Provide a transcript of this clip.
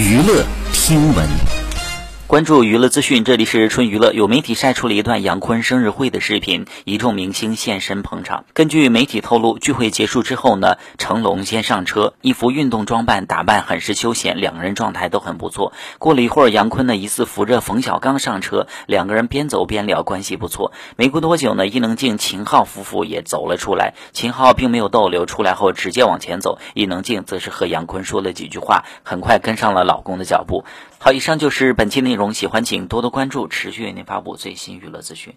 娱乐听闻。关注娱乐资讯，这里是春娱乐。有媒体晒出了一段杨坤生日会的视频，一众明星现身捧场。根据媒体透露，聚会结束之后呢，成龙先上车，一副运动装扮，打扮很是休闲，两个人状态都很不错。过了一会儿，杨坤呢疑似扶着冯小刚上车，两个人边走边聊，关系不错。没过多久呢，伊能静、秦昊夫妇也走了出来。秦昊并没有逗留，出来后直接往前走，伊能静则是和杨坤说了几句话，很快跟上了老公的脚步。好，以上就是本期内容。喜欢请多多关注，持续为您发布最新娱乐资讯。